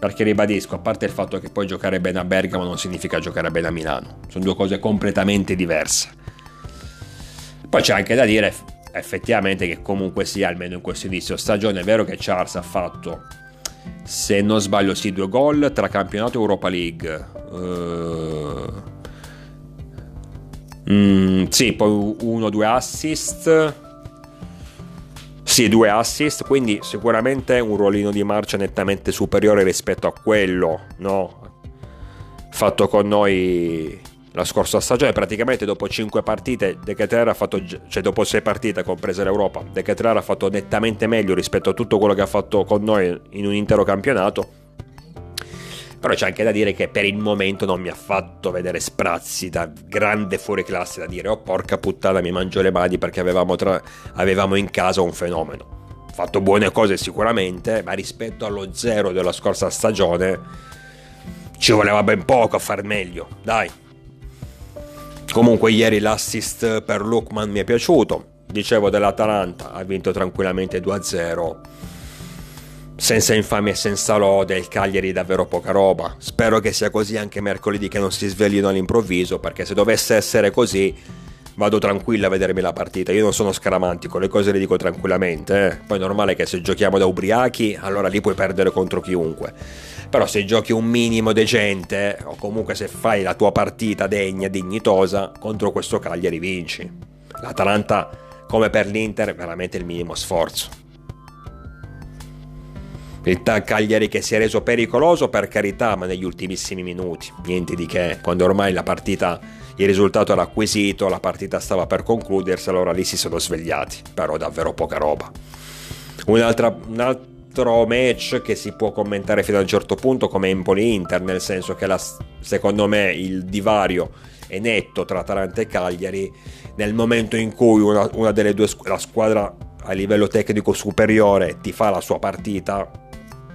Perché ribadisco, a parte il fatto che poi giocare bene a Bergamo non significa giocare bene a Milano, sono due cose completamente diverse. Poi c'è anche da dire effettivamente che comunque sia, almeno in questo inizio stagione, è vero che Charles ha fatto, se non sbaglio, sì, due gol tra campionato e Europa League. Uh, Mm, sì, poi uno o due assist. Sì, due assist, quindi sicuramente un ruolino di marcia nettamente superiore rispetto a quello, no? Fatto con noi la scorsa stagione, praticamente dopo 5 partite De Ketelaere ha fatto, cioè dopo 6 partite comprese l'Europa, De Ketelaere ha fatto nettamente meglio rispetto a tutto quello che ha fatto con noi in un intero campionato però c'è anche da dire che per il momento non mi ha fatto vedere sprazzi da grande fuori classe da dire oh porca puttana mi mangio le mani perché avevamo, tra... avevamo in casa un fenomeno. Fatto buone cose sicuramente, ma rispetto allo zero della scorsa stagione ci voleva ben poco a far meglio, dai. Comunque ieri l'assist per Lukman mi è piaciuto. Dicevo dell'Atalanta, ha vinto tranquillamente 2-0 senza infamia e senza lode, il Cagliari davvero poca roba. Spero che sia così anche mercoledì che non si sveglino all'improvviso, perché se dovesse essere così vado tranquillo a vedermi la partita. Io non sono scaramantico, le cose le dico tranquillamente. Eh. Poi è normale che se giochiamo da ubriachi, allora lì puoi perdere contro chiunque. Però se giochi un minimo decente, o comunque se fai la tua partita degna, dignitosa, contro questo Cagliari vinci. L'Atalanta, come per l'Inter, veramente il minimo sforzo. Il Cagliari che si è reso pericoloso per carità, ma negli ultimissimi minuti, niente di che, quando ormai la partita, il risultato era acquisito, la partita stava per concludersi, allora lì si sono svegliati, però davvero poca roba. Un'altra, un altro match che si può commentare fino a un certo punto come Empoli-Inter, nel senso che la, secondo me il divario è netto tra Atalanta e Cagliari nel momento in cui una, una delle due la squadra a livello tecnico superiore ti fa la sua partita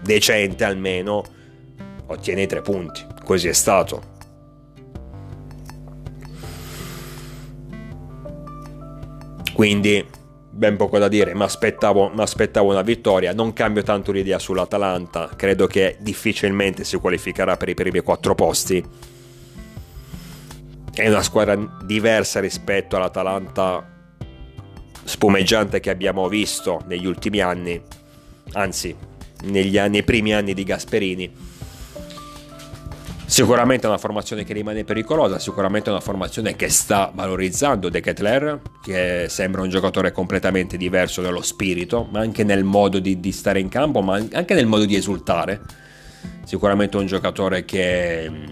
decente almeno, ottiene i tre punti. Così è stato. Quindi ben poco da dire, mi aspettavo, una vittoria, non cambio tanto l'idea sull'Atalanta, credo che difficilmente si qualificherà per i primi quattro posti. È una squadra diversa rispetto all'Atalanta spumeggiante che abbiamo visto negli ultimi anni, anzi negli anni, nei primi anni di Gasperini. Sicuramente è una formazione che rimane pericolosa, sicuramente è una formazione che sta valorizzando De Ketler, che sembra un giocatore completamente diverso nello spirito, ma anche nel modo di, di stare in campo, ma anche nel modo di esultare. Sicuramente un giocatore che mm,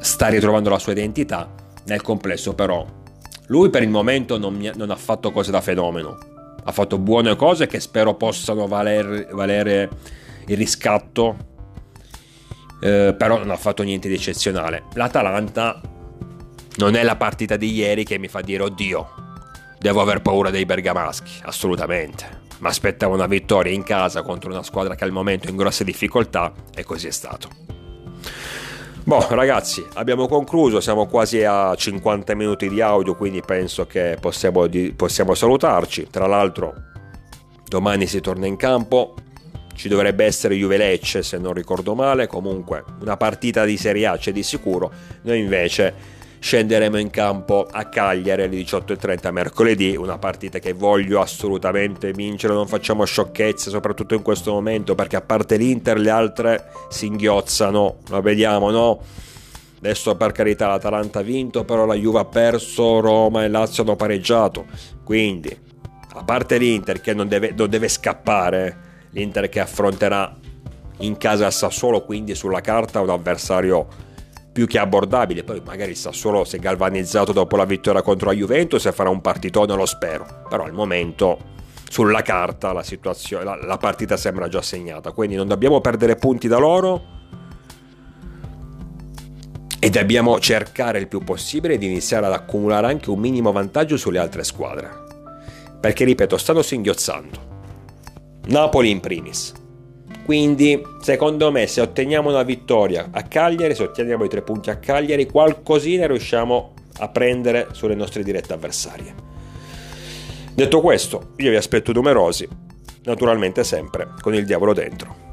sta ritrovando la sua identità, nel complesso però lui per il momento non, non ha fatto cose da fenomeno, ha fatto buone cose che spero possano valer, valere il riscatto, eh, però non ha fatto niente di eccezionale. L'Atalanta non è la partita di ieri che mi fa dire oddio, devo aver paura dei bergamaschi, assolutamente. Ma aspettavo una vittoria in casa contro una squadra che al momento è in grosse difficoltà e così è stato. Boh, ragazzi, abbiamo concluso, siamo quasi a 50 minuti di audio, quindi penso che possiamo, possiamo salutarci. Tra l'altro, domani si torna in campo, ci dovrebbe essere Juve Lecce se non ricordo male, comunque una partita di Serie A c'è di sicuro, noi invece scenderemo in campo a Cagliari alle 18.30 mercoledì, una partita che voglio assolutamente vincere, non facciamo sciocchezze soprattutto in questo momento perché a parte l'Inter le altre si inghiozzano, lo vediamo no? Adesso per carità l'Atalanta ha vinto, però la Juve ha perso, Roma e Lazio hanno pareggiato. Quindi, a parte l'Inter che non deve, non deve scappare, l'Inter che affronterà in casa a Sassuolo, quindi sulla carta un avversario più che abbordabile. Poi magari il Sassuolo si è galvanizzato dopo la vittoria contro la Juventus e farà un partitone, lo spero. Però al momento sulla carta la, la, la partita sembra già segnata, quindi non dobbiamo perdere punti da loro e dobbiamo cercare il più possibile di iniziare ad accumulare anche un minimo vantaggio sulle altre squadre. Perché, ripeto, stanno singhiozzando. Napoli in primis. Quindi, secondo me, se otteniamo una vittoria a Cagliari, se otteniamo i tre punti a Cagliari, qualcosina riusciamo a prendere sulle nostre dirette avversarie. Detto questo, io vi aspetto numerosi, naturalmente sempre con il diavolo dentro.